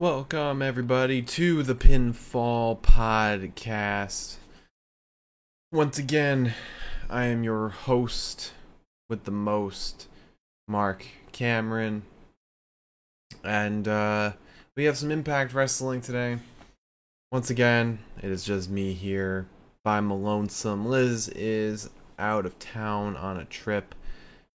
Welcome, everybody, to the Pinfall Podcast. Once again, I am your host with the most, Mark Cameron. And uh, we have some Impact Wrestling today. Once again, it is just me here by my lonesome. Liz is out of town on a trip,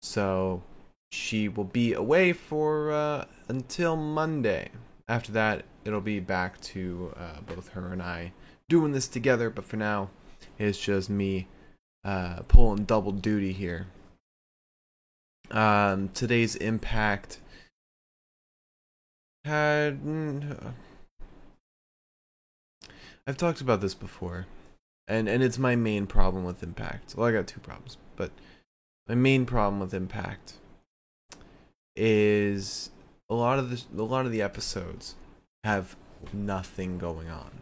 so she will be away for uh, until Monday after that, it'll be back to uh, both her and I doing this together. But for now, it's just me uh, pulling double duty here. Um, today's impact had. Mm, I've talked about this before, and and it's my main problem with impact. Well, I got two problems, but my main problem with impact is a lot of the a lot of the episodes have nothing going on.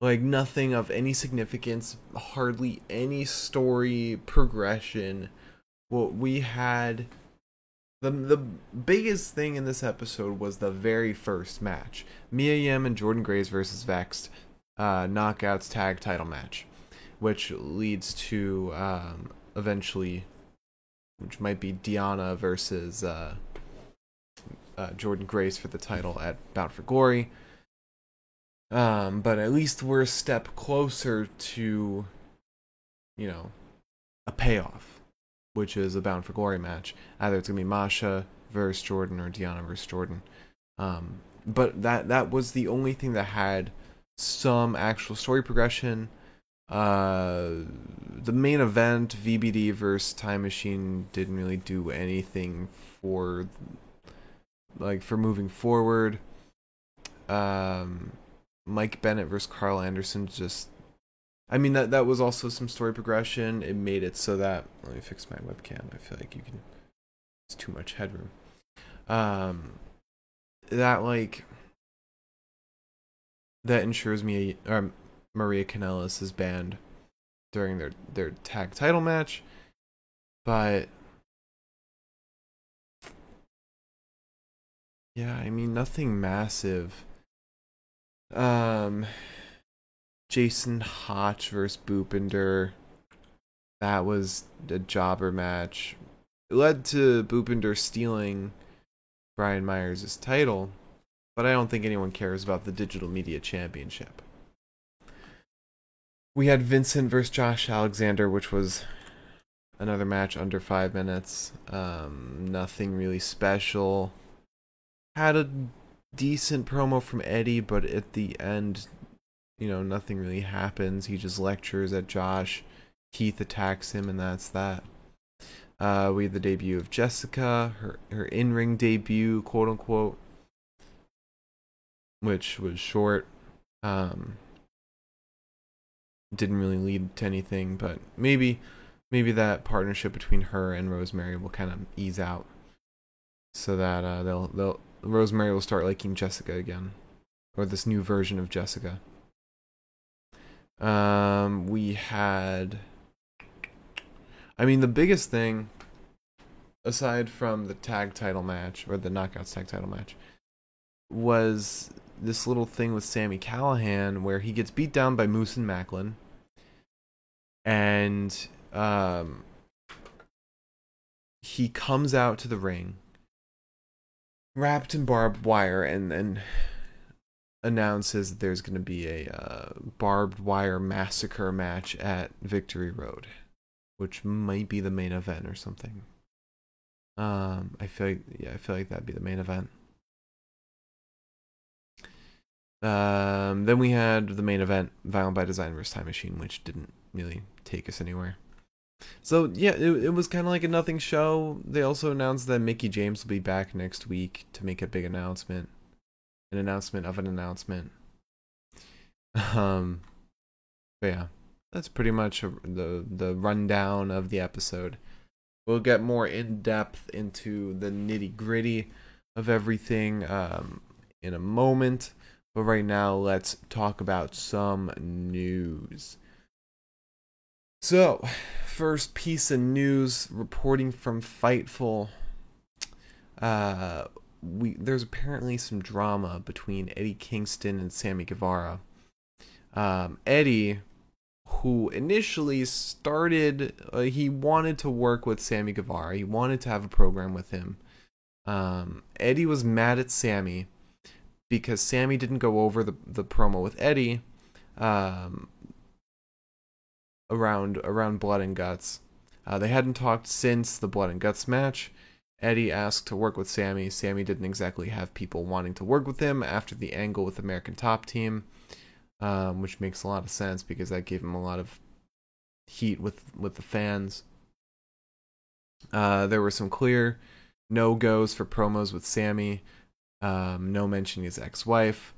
Like nothing of any significance, hardly any story progression. What we had the the biggest thing in this episode was the very first match. Mia Yim and Jordynne Grace versus Vexed uh, knockouts tag title match, which leads to um, eventually, which might be Deonna versus uh, uh, Jordynne Grace for the title at Bound for Glory. Um, but at least we're a step closer to, you know, a payoff, which is a Bound for Glory match. Either it's gonna be Masha versus Jordynne or Deonna versus Jordynne. Um, but that that was the only thing that had some actual story progression. Uh, the main event, VBD versus Time Machine, didn't really do anything for like for moving forward. Um, Mike Bennett versus Carl Anderson just I mean that that was also some story progression. It made it so that let me fix my webcam. I feel like you can it's too much headroom. Um that like that ensures me or Maria Kanellis is banned during their their tag title match. But Yeah, I mean nothing massive. Um Jason Hotch versus Bhupinder. That was a jobber match. It led to Bhupinder stealing Brian Myers' title, but I don't think anyone cares about the Digital Media Championship. We had Vincent versus Josh Alexander, which was another match under five minutes. Um, nothing really special had a decent promo from Eddie, but at the end, you know, nothing really happens. He just lectures at Josh. Heath attacks him, and that's that. Uh, we had the debut of Jessica, her her in ring debut, quote unquote, which was short. Um, didn't really lead to anything, but maybe maybe that partnership between her and Rosemary will kind of ease out, so that uh, they'll they'll Rosemary will start liking Jessica again, or this new version of Jessica. Um, we had. I mean, the biggest thing, aside from the tag title match or the knockouts tag title match, was this little thing with Sami Callihan where he gets beat down by Moose and Maclin, and um, he comes out to the ring wrapped in barbed wire and then announces that there's going to be a uh, barbed wire massacre match at Victory Road, which might be the main event or something. Um, I feel like yeah, I feel like that'd be the main event. Um, then we had the main event, Violent by Design vs Time Machine, which didn't really take us anywhere. So yeah, it, it was kind of like a nothing show. They also announced that Mickie James will be back next week to make a big announcement, an announcement of an announcement. Um, but yeah, that's pretty much the the rundown of the episode. We'll get more in depth into the nitty gritty of everything um, in a moment. But right now, let's talk about some news. So, first piece of news reporting from Fightful. Uh, we there's apparently some drama between Eddie Kingston and Sammy Guevara. Um, Eddie, who initially started, uh, he wanted to work with Sammy Guevara. He wanted to have a program with him. Um, Eddie was mad at Sammy because Sammy didn't go over the the promo with Eddie um, around around Blood and Guts. Uh, they hadn't talked since the Blood and Guts match. Eddie asked to work with Sammy. Sammy didn't exactly have people wanting to work with him after the angle with American Top Team, um, which makes a lot of sense because that gave him a lot of heat with with the fans. Uh, there were some clear no goes for promos with Sammy. Um, no mentioning his ex-wife,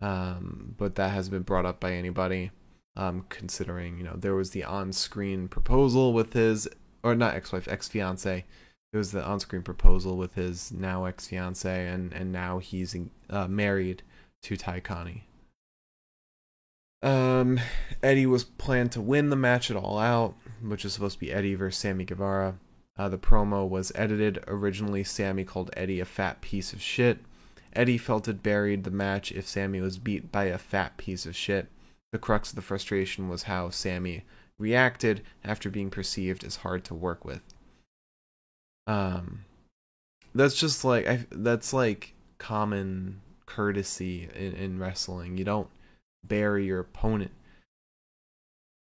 um, but that hasn't been brought up by anybody. Um, considering you know there was the on-screen proposal with his or not ex-wife, ex-fiance it was the on-screen proposal with his now ex-fiance and and now he's uh, married to Tay Conti. Um, Eddie was planned to win the match at All Out, which is supposed to be Eddie versus Sammy Guevara. Uh, the promo was edited. Originally, Sammy called Eddie a fat piece of shit. Eddie felt it buried the match if Sammy was beat by a fat piece of shit. The crux of the frustration was how Sammy reacted after being perceived as hard to work with. Um, that's just like I, that's like common courtesy in, in wrestling. You don't bury your opponent.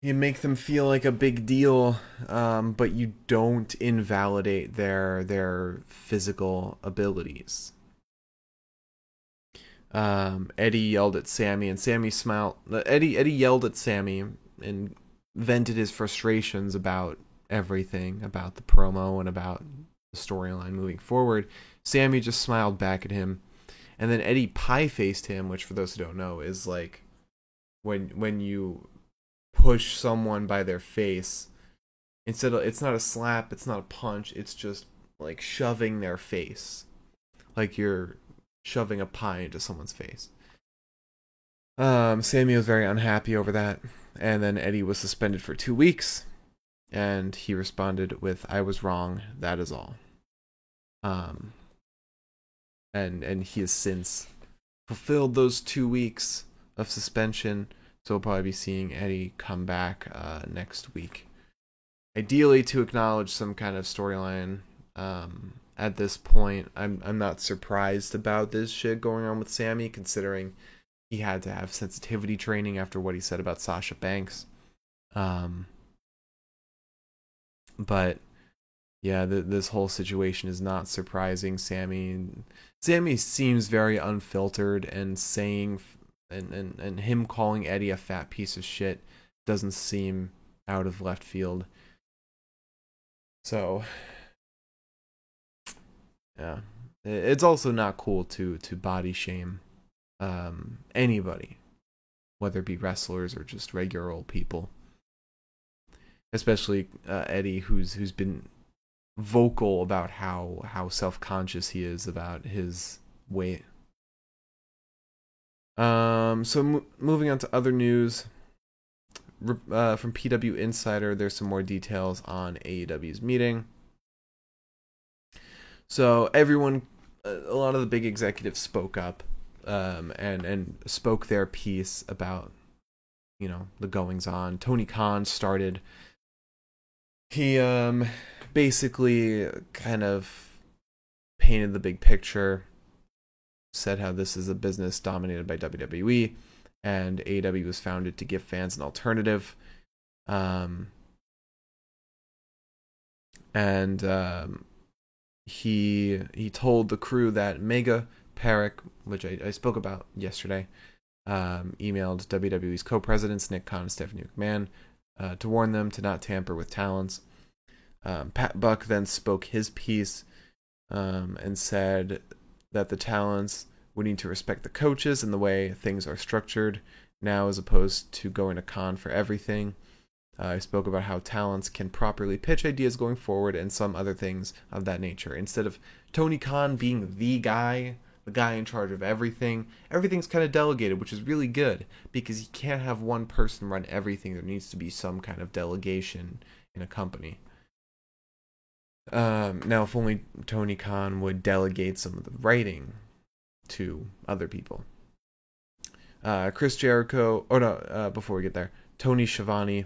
You make them feel like a big deal, um, but you don't invalidate their their physical abilities. Um, Eddie yelled at Sammy, and Sammy smiled. Eddie Eddie yelled at Sammy and vented his frustrations about everything about the promo and about the storyline moving forward. Sammy just smiled back at him, and then Eddie pie faced him, which for those who don't know is like when when you push someone by their face instead of it's not a slap, it's not a punch, it's just like shoving their face, like you're shoving a pie into someone's face. Um, Sammy was very unhappy over that, and then Eddie was suspended for two weeks and he responded with i was wrong that is all um and and he has since fulfilled those two weeks of suspension so we'll probably be seeing eddie come back uh next week ideally to acknowledge some kind of storyline um at this point i'm i'm not surprised about this shit going on with sammy considering he had to have sensitivity training after what he said about sasha banks um but yeah, the, this whole situation is not surprising. Sammy, Sammy seems very unfiltered, and saying and, and and him calling Eddie a fat piece of shit doesn't seem out of left field. So, yeah, it's also not cool to to body shame um, anybody, whether it be wrestlers or just regular old people especially uh, Eddie, who's who's been vocal about how how self conscious he is about his weight. Um, so mo- moving on to other news. Uh, from PW Insider, there's some more details on AEW's meeting. So everyone, a lot of the big executives spoke up, um, and and spoke their piece about, you know, the goings on. Tony Khan started he um basically kind of painted the big picture, said how this is a business dominated by WWE, and AEW was founded to give fans an alternative. Um, and um, he he told the crew that Megha Parekh, which I, I spoke about yesterday, um, emailed WWE's co-presidents Nick Khan and Stephanie McMahon uh, to warn them to not tamper with talents. Um, Pat Buck then spoke his piece um, and said that the talents would need to respect the coaches and the way things are structured now as opposed to going to Khan for everything. Uh, I spoke about how talents can properly pitch ideas going forward and some other things of that nature. Instead of Tony Khan being the guy the guy in charge of everything. Everything's kind of delegated, which is really good because you can't have one person run everything. There needs to be some kind of delegation in a company. Um, now, if only Tony Khan would delegate some of the writing to other people. Uh, Chris Jericho, oh no, uh, before we get there, Tony Schiavone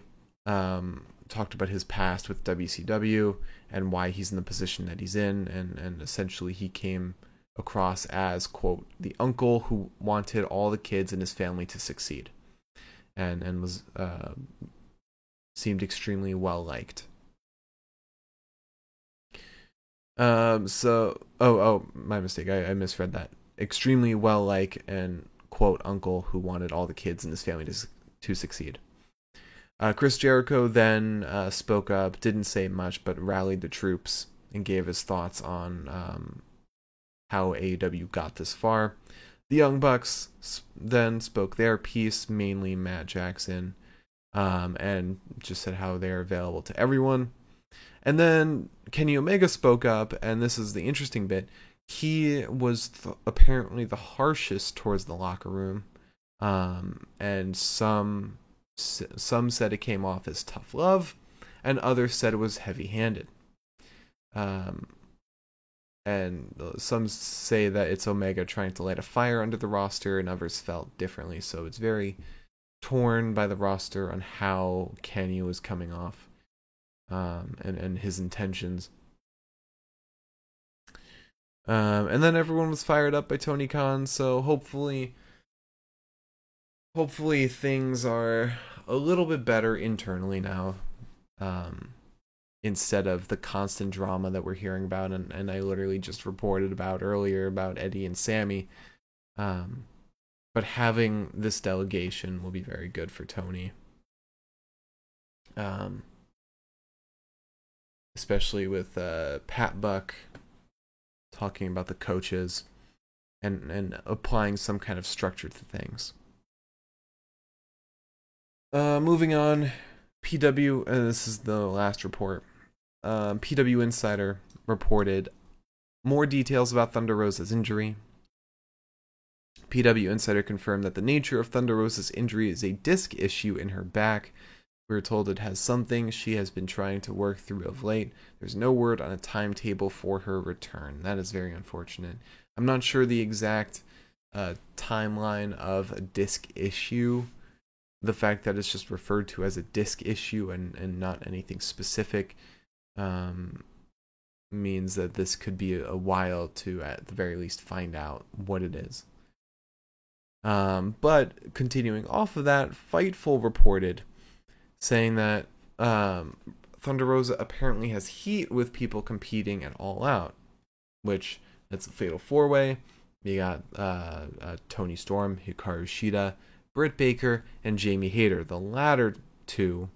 um, talked about his past with WCW and why he's in the position that he's in, and, and essentially he came across as, quote, the uncle who wanted all the kids in his family to succeed and, and was uh, seemed extremely well liked. Um, so, oh, oh, my mistake. I, I misread that. Extremely well like and quote uncle who wanted all the kids in his family to to succeed. Uh, Chris Jericho then uh, spoke up, didn't say much, but rallied the troops and gave his thoughts on um, how AEW got this far. The Young Bucks then spoke their piece, mainly Matt Jackson, um, and just said how they're available to everyone. And then Kenny Omega spoke up, and this is the interesting bit. He was th- apparently the harshest towards the locker room, um, and some some said it came off as tough love, and others said it was heavy-handed. Um, and some say that it's Omega trying to light a fire under the roster, and others felt differently. So it's very torn by the roster on how Kenny was coming off um, and and his intentions. Um, and then everyone was fired up by Tony Khan, so hopefully, hopefully things are a little bit better internally now, um, instead of the constant drama that we're hearing about, and, and I literally just reported about earlier about Eddie and Sammy. Um, but having this delegation will be very good for Tony. Um, especially with uh, Pat Buck talking about the coaches and and applying some kind of structure to things. Uh, moving on, PW, and this is the last report. Um, PW Insider reported more details about Thunder Rosa's injury. PW Insider confirmed that the nature of Thunder Rosa's injury is a disc issue in her back we are told it has something she has been trying to work through of late. There's no word on a timetable for her return. That is very unfortunate. I'm not sure the exact uh, timeline of a disc issue. The fact that it's just referred to as a disc issue and, and not anything specific um, means that this could be a while to, at the very least, find out what it is. Um, but continuing off of that, Fightful reported saying that um, Thunder Rosa apparently has heat with people competing at All Out, which that's a fatal four way. You got uh, uh, Toni Storm, Hikaru Shida, Britt Baker, and Jamie Hayter. The latter two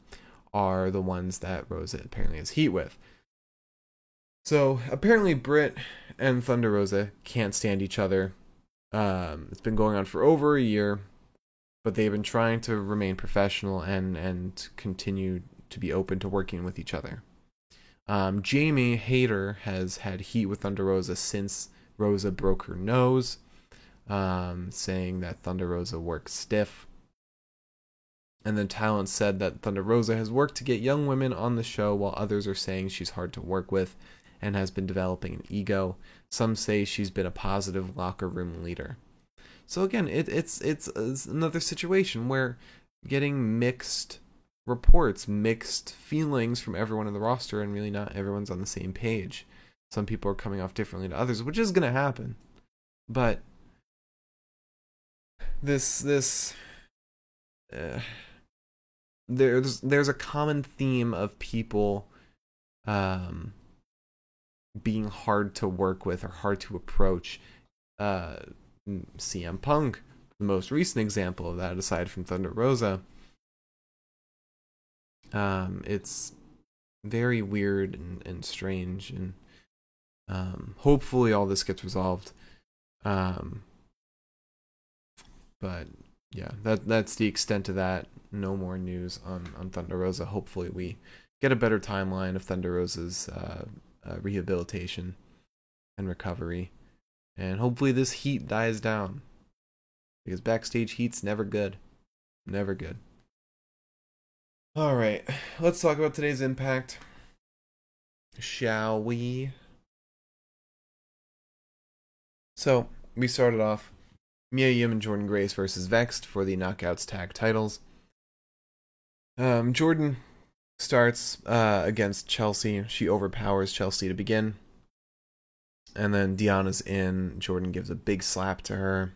are the ones that Rosa apparently has heat with. So apparently, Britt and Thunder Rosa can't stand each other. Um, it's been going on for over a year but they've been trying to remain professional and and continue to be open to working with each other. Um, Jamie Hayter has had heat with Thunder Rosa since Rosa broke her nose, um, saying that Thunder Rosa works stiff. And then Talent said that Thunder Rosa has worked to get young women on the show, while others are saying she's hard to work with and has been developing an ego. Some say she's been a positive locker room leader. So again, it, it's, it's it's another situation where getting mixed reports, mixed feelings from everyone in the roster, and really not everyone's on the same page. Some people are coming off differently to others, which is going to happen. But this this uh, there's there's a common theme of people um being hard to work with or hard to approach uh CM Punk, the most recent example of that, aside from Thunder Rosa. Um, it's very weird and, and strange, and um, hopefully all this gets resolved. Um, but yeah, that that's the extent of that. No more news on on Thunder Rosa. Hopefully, we get a better timeline of Thunder Rosa's uh, uh, rehabilitation and recovery. And hopefully this heat dies down. Because backstage heat's never good. Never good. Alright, let's talk about today's impact. shall we? So, we started off Mia Yim and Jordynne Grace versus Vexed for the Knockouts Tag titles. Um, Jordynne starts uh, against Chelsea. She overpowers Chelsea to begin. And then Deonna's in. Jordynne gives a big slap to her.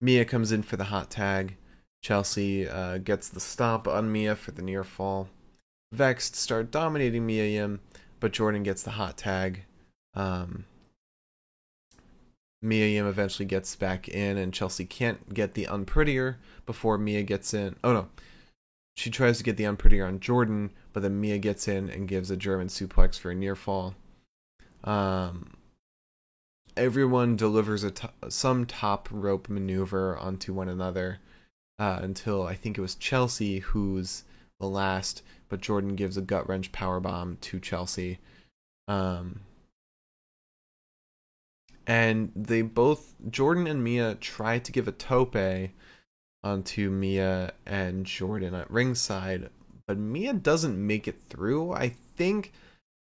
Mia comes in for the hot tag. Chelsea uh, gets the stomp on Mia for the near fall. Vexed start dominating Mia Yim, but Jordynne gets the hot tag. Um, Mia Yim eventually gets back in, and Chelsea can't get the unprettier before Mia gets in. Oh no. She tries to get the unprettier on Jordynne, but then Mia gets in and gives a German suplex for a near fall. Um, everyone delivers a t- some top rope maneuver onto one another uh, until I think it was Chelsea who's the last, but Jordynne gives a gut wrench power bomb to Chelsea. Um, and they both Jordynne and Mia try to give a tope onto Mia and Jordynne at ringside, but Mia doesn't make it through. I think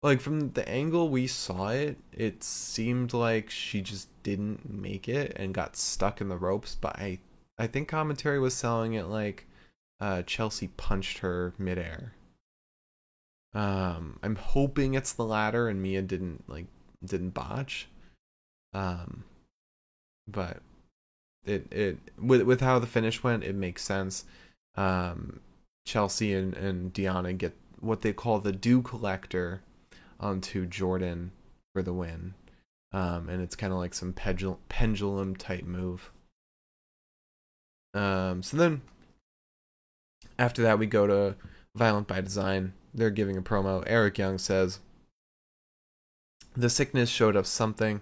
like from the angle we saw it, it seemed like she just didn't make it and got stuck in the ropes, but I I think commentary was selling it like uh, Chelsea punched her midair. Um, I'm hoping it's the latter and Mia didn't like didn't botch. Um, but it it with with how the finish went, it makes sense. Um, Chelsea and and Deonna get what they call the dew collector onto Jordynne for the win. Um, and it's kind of like some pendul- pendulum type move. Um, so then after that, we go to Violent by Design. They're giving a promo. Eric Young says, The sickness showed us something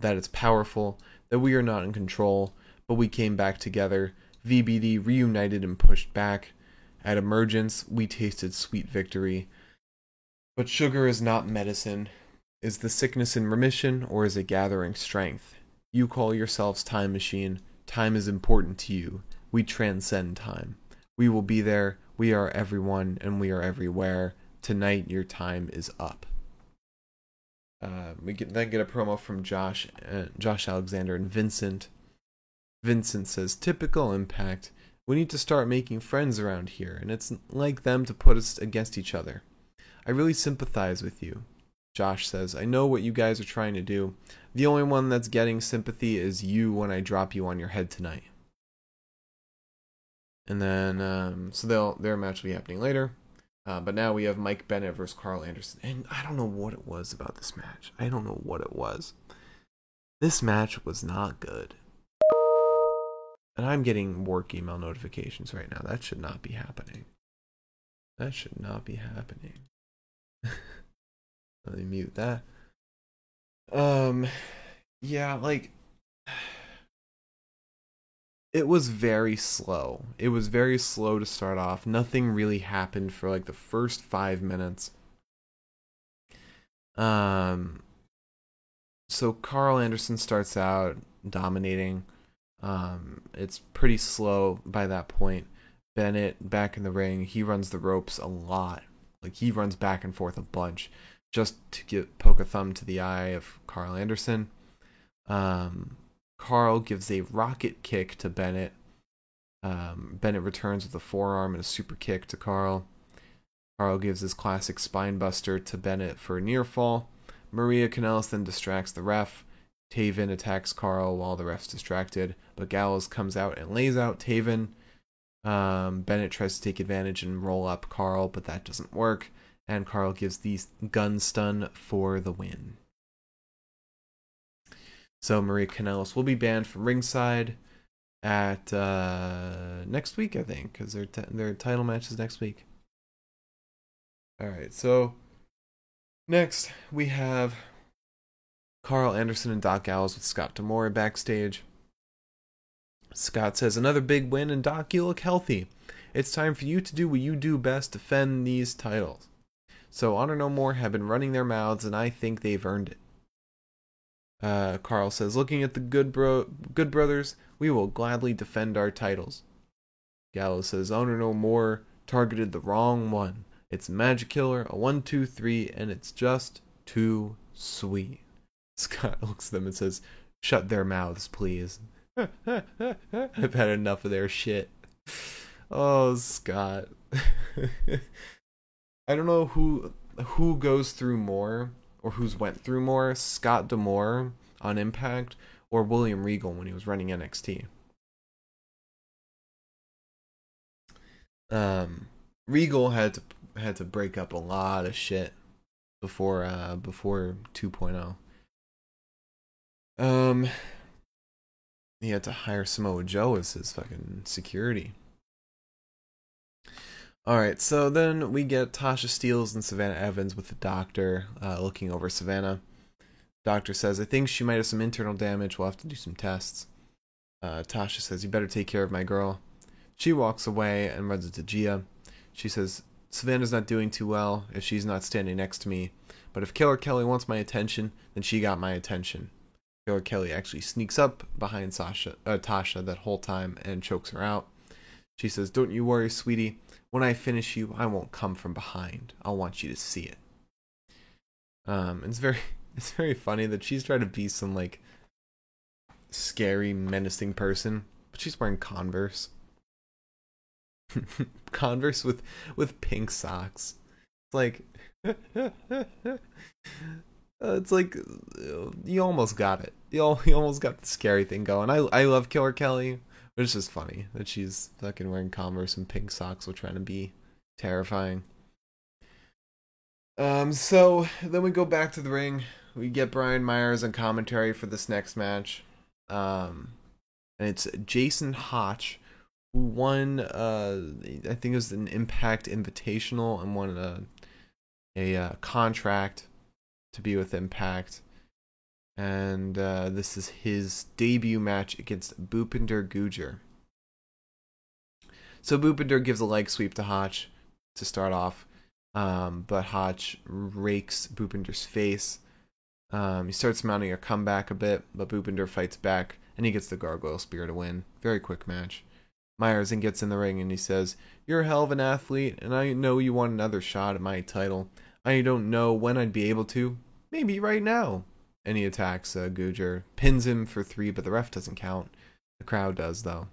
that it's powerful, that we are not in control, but we came back together. VBD reunited and pushed back. At emergence, we tasted sweet victory. But sugar is not medicine. Is the sickness in remission, or is it gathering strength? You call yourselves Time Machine. Time is important to you. We transcend time. We will be there. We are everyone, and we are everywhere. Tonight, your time is up. Uh, we get, then get a promo from Josh, uh, Josh Alexander and Vincent. Vincent says, "Typical Impact. We need to start making friends around here, and it's like them to put us against each other. I really sympathize with you." Josh says, "I know what you guys are trying to do. The only one that's getting sympathy is you when I drop you on your head tonight." And then, um, so they'll their match will be happening later. Uh, but now we have Mike Bennett versus Carl Anderson. And I don't know what it was about this match. I don't know what it was. This match was not good. And I'm getting work email notifications right now. That should not be happening. That should not be happening. Let me mute that. Um, yeah, like it was very slow. It was very slow to start off. Nothing really happened for like the first five minutes. Um, so Carl Anderson starts out dominating. Um, it's pretty slow by that point. Bennett back in the ring. He runs the ropes a lot. Like he runs back and forth a bunch just to get poke a thumb to the eye of Carl Anderson. Um, Carl gives a rocket kick to Bennett. Um, Bennett returns with a forearm and a super kick to Carl. Carl gives his classic spinebuster to Bennett for a near fall. Maria Kanellis then distracts the ref. Taven attacks Carl while the ref's distracted, but Gallows comes out and lays out Taven. Um, Bennett tries to take advantage and roll up Carl, but that doesn't work, and Carl gives the gun stun for the win. So Maria Kanellis will be banned from ringside at uh, next week, I think, because their t- their title match is next week. All right, so next we have Carl Anderson and Doc Gallows with Scott D'Amore backstage. Scott says, Another big win, and Doc, you look healthy. It's time for you to do what you do best defend these titles. So, Honor No More have been running their mouths, and I think they've earned it. Uh, Carl says, Looking at the good, bro- good brothers, we will gladly defend our titles. Gallo says, Honor No More targeted the wrong one. It's Magic Killer, a one, two, three, and it's just too sweet. Scott looks at them and says, Shut their mouths, please. I've had enough of their shit. Oh, Scott. I don't know who who goes through more or who's went through more, Scott D'Amore on Impact or William Regal when he was running NXT. Um, Regal had to had to break up a lot of shit before uh before 2.0. Um, he had to hire Samoa Joe as his fucking security. All right, so then we get Tasha Steelz and Savannah Evans with the doctor uh, looking over Savannah. Doctor says, I think she might have some internal damage. We'll have to do some tests. Uh, Tasha says, You better take care of my girl. She walks away and runs into Gia. She says, Savannah's not doing too well if she's not standing next to me. But if Killer Kelly wants my attention, then she got my attention. Killer Kelly actually sneaks up behind Sasha, uh, Tasha that whole time and chokes her out. She says, Don't you worry, sweetie. When I finish you, I won't come from behind. I'll want you to see it. Um, it's very it's very funny that she's trying to be some like scary, menacing person, but she's wearing Converse. Converse with with pink socks. It's like Uh, it's like uh, you almost got it. You, you almost got the scary thing going. I I love Killer Kelly, but it's just funny that she's fucking wearing Converse and pink socks while trying to be terrifying. Um, so then we go back to the ring. We get Brian Myers on commentary for this next match. Um, and it's Jason Hotch who won. Uh, I think it was an Impact Invitational and won a a uh, contract to be with Impact. And uh, this is his debut match against Bhupinder Gujjar. So Bhupinder gives a leg sweep to Hotch to start off, um, but Hotch rakes Bhupinder's face. Um, he starts mounting a comeback a bit, but Bhupinder fights back, and he gets the Gargoyle Spear to win. Very quick match. Myers then gets in the ring and he says, You're a hell of an athlete, and I know you want another shot at my title. I don't know when I'd be able to. Maybe right now. And he attacks uh, Gujjar, pins him for three, but the ref doesn't count. The crowd does, though.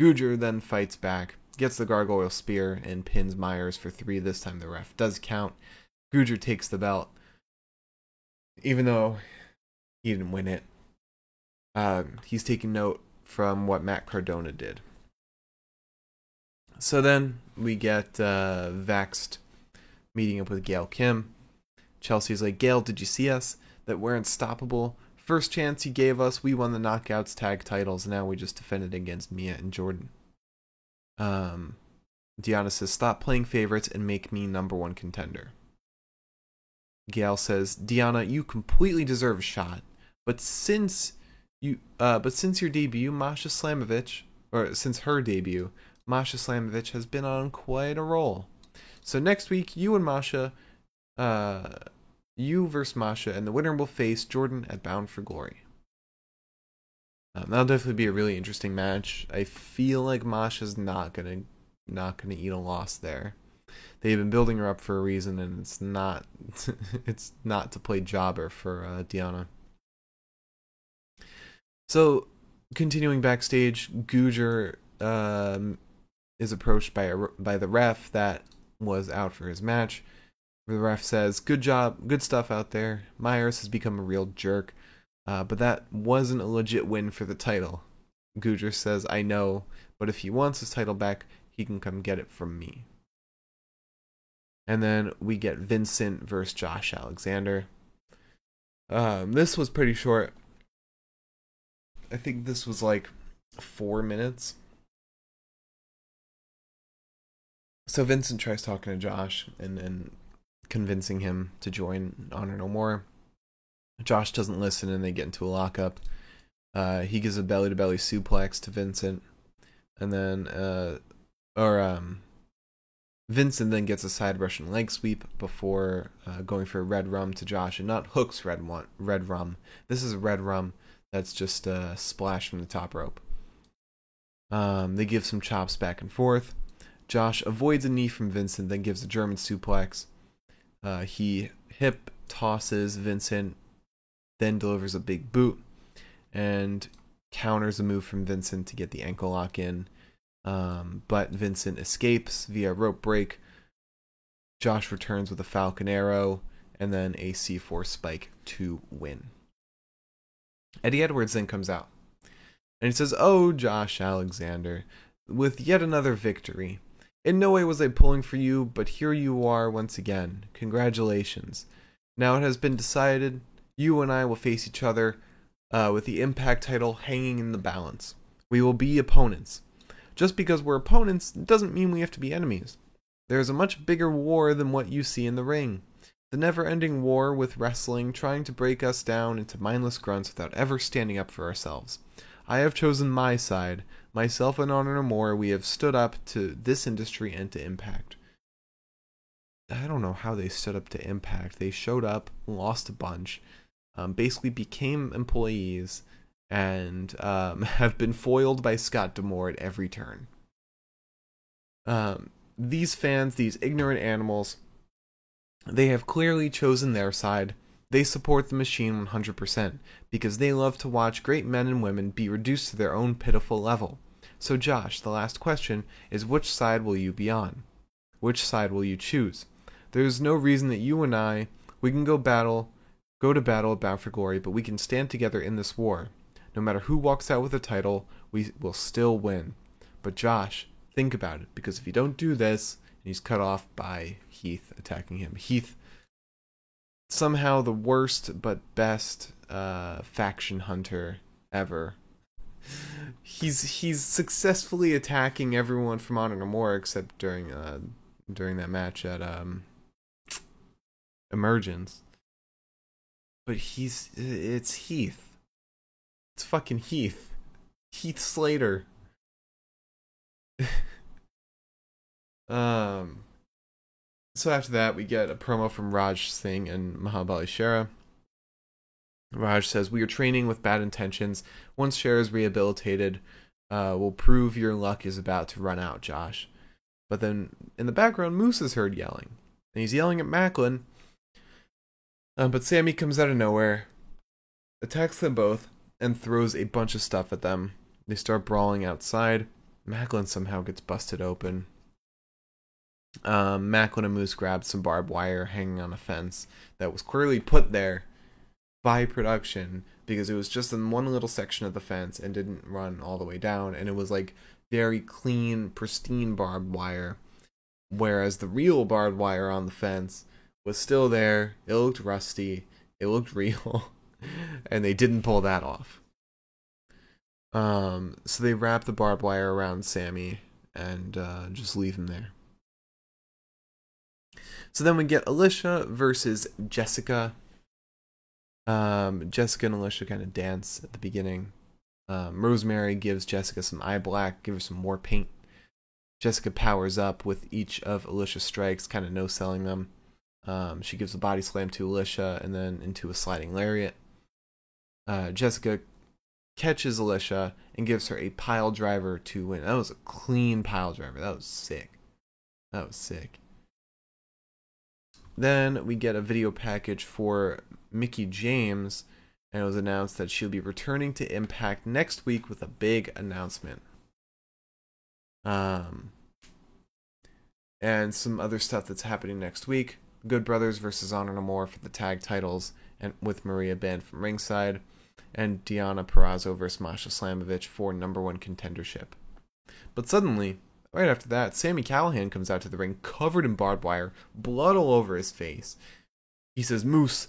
Gujjar then fights back, gets the gargoyle spear, and pins Myers for three. This time the ref does count. Gujjar takes the belt, even though he didn't win it. Uh, he's taking note from what Matt Cardona did. So then we get uh, Vexed meeting up with Gail Kim. Chelsea's like, Gail, did you see us? That we're unstoppable. First chance he gave us, we won the Knockouts tag titles. Now we just defended against Mia and Jordynne. Um, Deonna says, stop playing favorites and make me number one contender. Gail says, Deonna, you completely deserve a shot, but since you, uh, but since your debut, Masha Slamovich, or since her debut, Masha Slamovich has been on quite a roll. So next week, you and Masha, uh, you versus Masha, and the winner will face Jordynne at Bound for Glory. Um, that'll definitely be a really interesting match. I feel like Masha's not gonna not gonna eat a loss there. They've been building her up for a reason, and it's not it's not to play jobber for uh, Deonna. So, continuing backstage, Gujjar um, is approached by a, by the ref that was out for his match. The ref says, "Good job, good stuff out there. Myers has become a real jerk, uh, but that wasn't a legit win for the title." Gujjar says, "I know, but if he wants his title back, he can come get it from me." And then we get Vincent versus Josh Alexander. Um, this was pretty short. I think this was like four minutes. So Vincent tries talking to Josh and, and convincing him to join Honor No More. Josh doesn't listen and they get into a lockup. Uh, he gives a belly to belly suplex to Vincent. And then, uh, or, um, Vincent then gets a side Russian leg sweep before uh, going for a red rum to Josh, and not Hook's red one, red rum. This is a red rum that's just a splash from the top rope. Um, they give some chops back and forth. Josh avoids a knee from Vincent, then gives a German suplex. Uh, he hip tosses Vincent, then delivers a big boot, and counters a move from Vincent to get the ankle lock in. Um, but Vincent escapes via rope break. Josh returns with a Falcon Arrow and then a C4 spike to win. Eddie Edwards then comes out and he says, Oh, Josh Alexander, with yet another victory. In no way was I pulling for you, but here you are once again. Congratulations. Now it has been decided you and I will face each other uh, with the Impact title hanging in the balance. We will be opponents. Just because we're opponents doesn't mean we have to be enemies. There is a much bigger war than what you see in the ring. The never ending war with wrestling trying to break us down into mindless grunts without ever standing up for ourselves. I have chosen my side. Myself and Honor No More, we have stood up to this industry and to Impact. I don't know how they stood up to Impact. They showed up, lost a bunch, um, basically became employees, and um, have been foiled by Scott D'Amore at every turn. Um, these fans, these ignorant animals, they have clearly chosen their side. They support the machine 100% because they love to watch great men and women be reduced to their own pitiful level. So, Josh, the last question is which side will you be on? Which side will you choose? There is no reason that you and I, we can go battle, go to battle at Bound for Glory, but we can stand together in this war. No matter who walks out with the title, we will still win. But Josh, think about it, because if you don't do this, and he's cut off by Heath attacking him. Heath, somehow the worst but best uh, faction hunter ever. He's he's successfully attacking everyone from Honor No More except during uh during that match at um Emergence. But he's it's Heath. It's fucking Heath. Heath Slater. um so after that we get a promo from Raj Singh and Mahabali Shera. Raj says, We are training with bad intentions. Once Shera is rehabilitated, uh, will prove your luck is about to run out, Josh. But then in the background, Moose is heard yelling. And he's yelling at Maclin. Uh, but Sami comes out of nowhere, attacks them both, and throws a bunch of stuff at them. They start brawling outside. Maclin somehow gets busted open. Um, Maclin and Moose grabbed some barbed wire hanging on a fence that was clearly put there by production because it was just in one little section of the fence and didn't run all the way down. And it was like very clean pristine barbed wire whereas the real barbed wire on the fence was still there. It looked rusty. It looked real. And they didn't pull that off. Um so they wrap the barbed wire around sami and uh, just leave him there so then we get alicia versus jessica um, Jessica and Alicia kind of dance at the beginning. Um, Rosemary gives Jessica some eye black, give her some more paint. Jessica powers up with each of Alicia's strikes, kind of no selling them. Um, she gives a body slam to Alicia and then into a sliding lariat. Uh, Jessica catches Alicia and gives her a pile driver to win. That was a clean pile driver. That was sick. That was sick. Then we get a video package for Mickie James, and it was announced that she'll be returning to Impact next week with a big announcement. Um, and some other stuff that's happening next week. Good Brothers versus Honor No More for the tag titles, and with Maria banned from ringside, and Deonna Purrazzo versus Masha Slamovich for number one contendership. But suddenly, right after that, Sami Callihan comes out to the ring covered in barbed wire, blood all over his face. He says, Moose,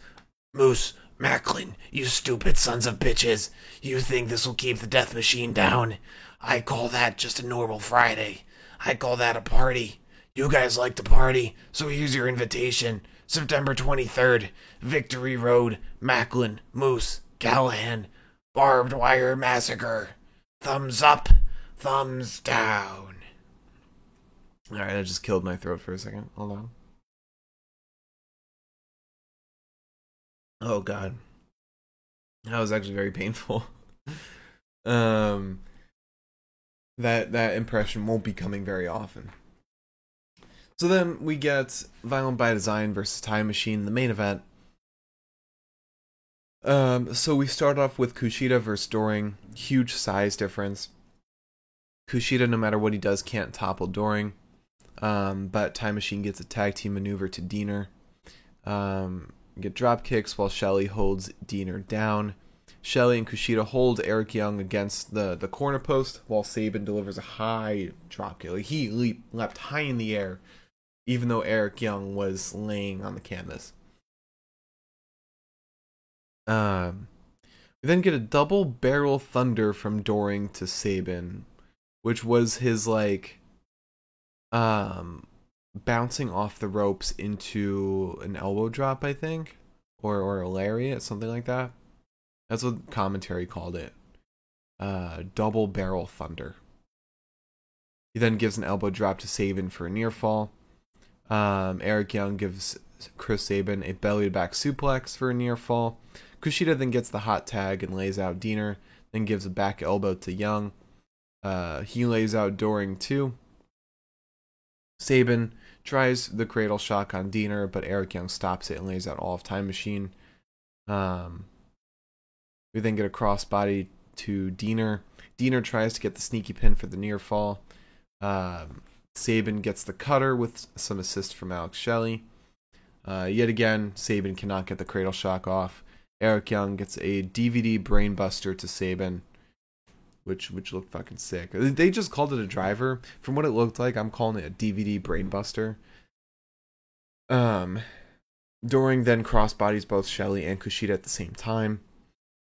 Moose, Maclin, you stupid sons of bitches. You think this will keep the death machine down? I call that just a normal Friday. I call that a party. You guys like to party, so here's your invitation. September 23rd, Victory Road, Maclin, Moose, Callihan, Barbed Wire Massacre. Thumbs up, thumbs down. Alright, I just killed my throat for a second. Hold on. Oh god. That was actually very painful. um that that impression won't be coming very often. So then we get Violent by Design versus Time Machine, the main event. Um, so we start off with Kushida versus Doering. Huge size difference. Kushida, no matter what he does, can't topple Doering. Um, but Time Machine gets a tag team maneuver to Deaner. Um, get drop kicks while Shelley holds Deaner down. Shelley and Kushida hold Eric Young against the, the corner post while Sabin delivers a high drop kick. Like he leap, leapt high in the air, even though Eric Young was laying on the canvas. Um, we then get a double barrel thunder from Doering to Sabin, which was his like um bouncing off the ropes into an elbow drop, I think, or or a lariat, something like that. That's what commentary called it. Uh, double barrel thunder. He then gives an elbow drop to Sabin for a near fall. Um, Eric Young gives Chris Sabin a belly to back suplex for a near fall. Kushida then gets the hot tag and lays out Deaner, then gives a back elbow to Young. Uh, he lays out Doering too. Sabin tries the cradle shock on Deaner, but Eric Young stops it and lays out all of Time Machine. Um, we then get a crossbody to Deaner. Deaner tries to get the sneaky pin for the near fall. Um, Sabin gets the cutter with some assist from Alex Shelley. Uh, yet again, Sabin cannot get the cradle shock off. Eric Young gets a DVD brainbuster to Sabin, which which looked fucking sick. They just called it a driver. From what it looked like, I'm calling it a DVD brainbuster. Um, Doering then crossbodies both Shelley and Kushida at the same time.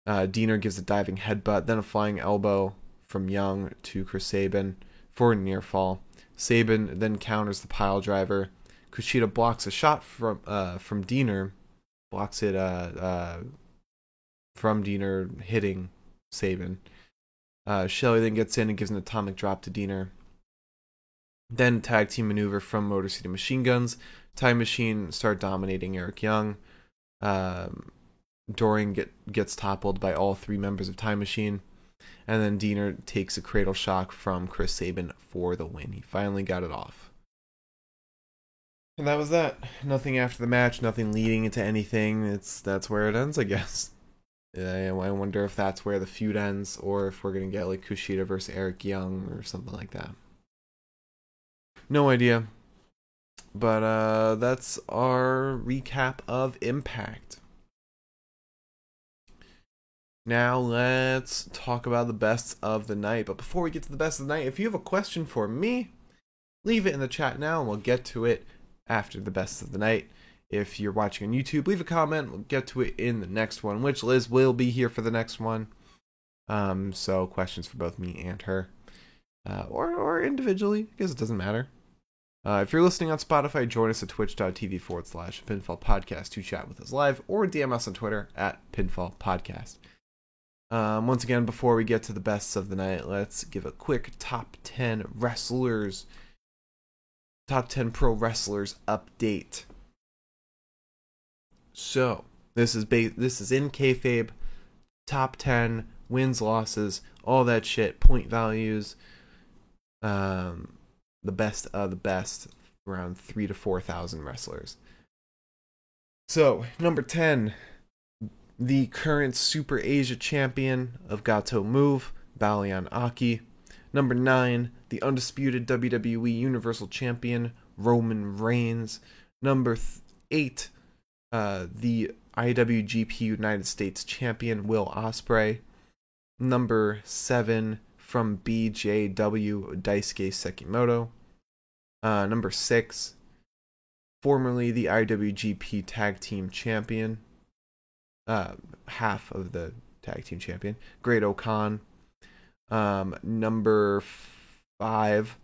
Uh, Deaner gives a diving headbutt, then a flying elbow from Young to Chris Sabin for a near fall. Sabin then counters the pile driver. Kushida blocks a shot from uh, from Deaner, blocks it uh, uh, from Deaner hitting Sabin. Uh, Shelley then gets in and gives an atomic drop to Deaner. Then tag team maneuver from Motor City Machine Guns. Time Machine start dominating Eric Young. Um, Doering get, gets toppled by all three members of Time Machine. And then Deaner takes a cradle shock from Chris Sabin for the win. He finally got it off. And that was that. Nothing after the match, nothing leading into anything. It's that's where it ends, I guess. I wonder if that's where the feud ends, or if we're gonna get like Kushida versus Eric Young or something like that. No idea. But uh, that's our recap of Impact. Now let's talk about the best of the night. But before we get to the best of the night, if you have a question for me, leave it in the chat now and we'll get to it after the best of the night. If you're watching on YouTube, leave a comment. We'll get to it in the next one, which Liz will be here for the next one. Um, so questions for both me and her, uh, or or individually, because it doesn't matter. Uh, if you're listening on Spotify, join us at twitch.tv forward slash pinfall podcast to chat with us live, or DM us on Twitter at pinfall podcast. Um, once again, before we get to the bests of the night, let's give a quick top 10 wrestlers, top 10 pro wrestlers update. So, this is ba- this is in kayfabe, top 10 wins, losses, all that shit, point values, um, the best of the best, around three to four thousand wrestlers. So, number 10, the current Super Asia champion of Gatoh Move, Baliyan Akki. Number 9, the undisputed WWE Universal Champion, Roman Reigns. Number th- 8, uh, the IWGP United States Champion, Will Ospreay. Number 7, from BJW, Daisuke Sekimoto. Uh, number 6, formerly the IWGP Tag Team Champion, uh, half of the tag team champion, Great-O-Khan. Um, number five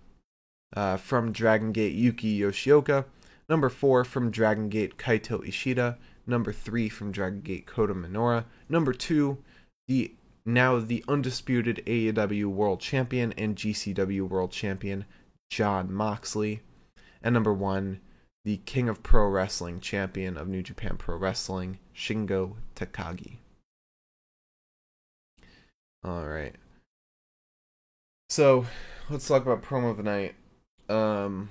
uh, from Dragon Gate, Yuki Yoshioka. Number four from Dragon Gate, Kaito Ishida. Number three from Dragon Gate, Kota Minoura, Number two, the now the undisputed AEW World Champion and GCW World Champion, Jon Moxley. And number one, the King of Pro Wrestling champion of New Japan Pro Wrestling, Shingo Takagi. All right. So, let's talk about promo of the night. Um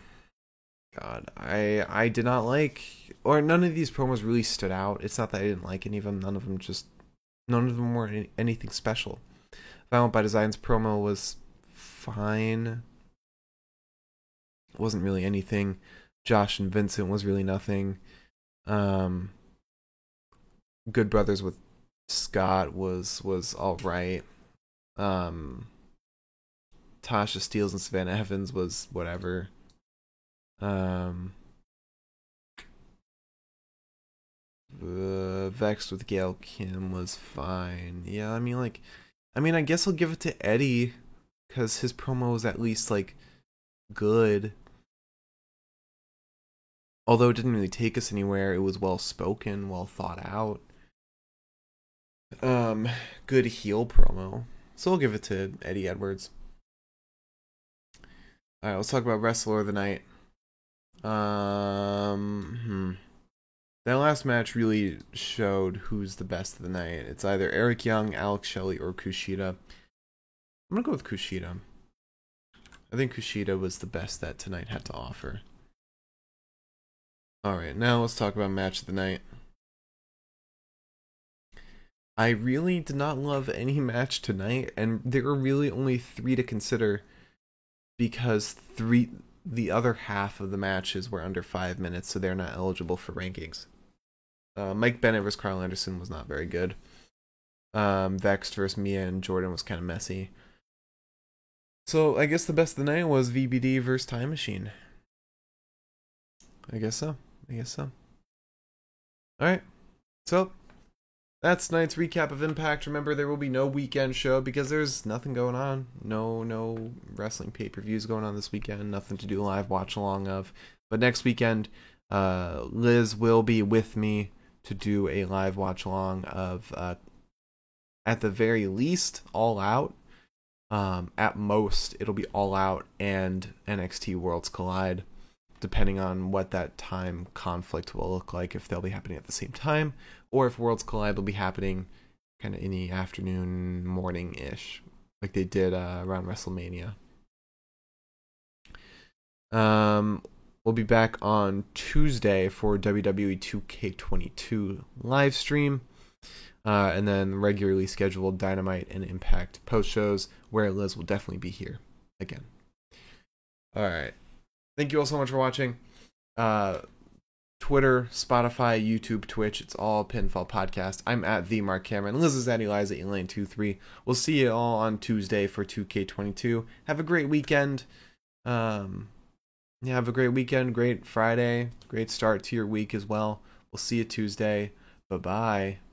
God, I I did not like, or none of these promos really stood out. It's not that I didn't like any of them. None of them just, none of them were any, anything special. Violent by Design's promo was fine. It Wasn't really anything. Josh and Vincent was really nothing. Um, Good Brothers with Scott was was all right. Um, Tasha Steelz and Savannah Evans was whatever. Um, uh, Vexed with Gail Kim was fine. Yeah, I mean, like, I mean, I guess I'll give it to Eddie because his promo was at least like good. Although it didn't really take us anywhere, it was well spoken, well thought out. Um, good heel promo. So I'll give it to Eddie Edwards. All right, let's talk about wrestler of the night. Um, hmm. that last match really showed who's the best of the night. It's either Eric Young, Alex Shelley, or Kushida. I'm gonna go with Kushida. I think Kushida was the best that tonight had to offer. All right, now let's talk about match of the night. I really did not love any match tonight, and there are really only three to consider because three the other half of the matches were under five minutes, so they're not eligible for rankings. Uh, Mike Bennett versus Karl Anderson was not very good. Um, Vexed versus Mia and Jordynne was kind of messy. So I guess the best of the night was VBD versus Time Machine. I guess so. I guess so. All right. So that's tonight's recap of Impact. Remember, there will be no weekend show because there's nothing going on. No, no wrestling pay per views going on this weekend. Nothing to do live watch along of. But next weekend, uh, Liz will be with me to do a live watch along of, uh, at the very least, All Out. Um, at most, it'll be All Out and NXT Worlds Collide depending on what that time conflict will look like, if they'll be happening at the same time, or if Worlds Collide will be happening kind of in the afternoon, morning ish, like they did uh, around WrestleMania. Um, we'll be back on Tuesday for WWE 2K22 live stream. Uh, and then regularly scheduled Dynamite and Impact post shows where Liz will definitely be here again. All right. Thank you all so much for watching. Uh, Twitter, Spotify, YouTube, Twitch. It's all Pinfall Podcast. I'm at the Mark Cameron. Liz is at Eliza Elaine 23. We'll see you all on Tuesday for 2K22. Have a great weekend. Um, yeah, have a great weekend. Great Friday. Great start to your week as well. We'll see you Tuesday. Bye bye.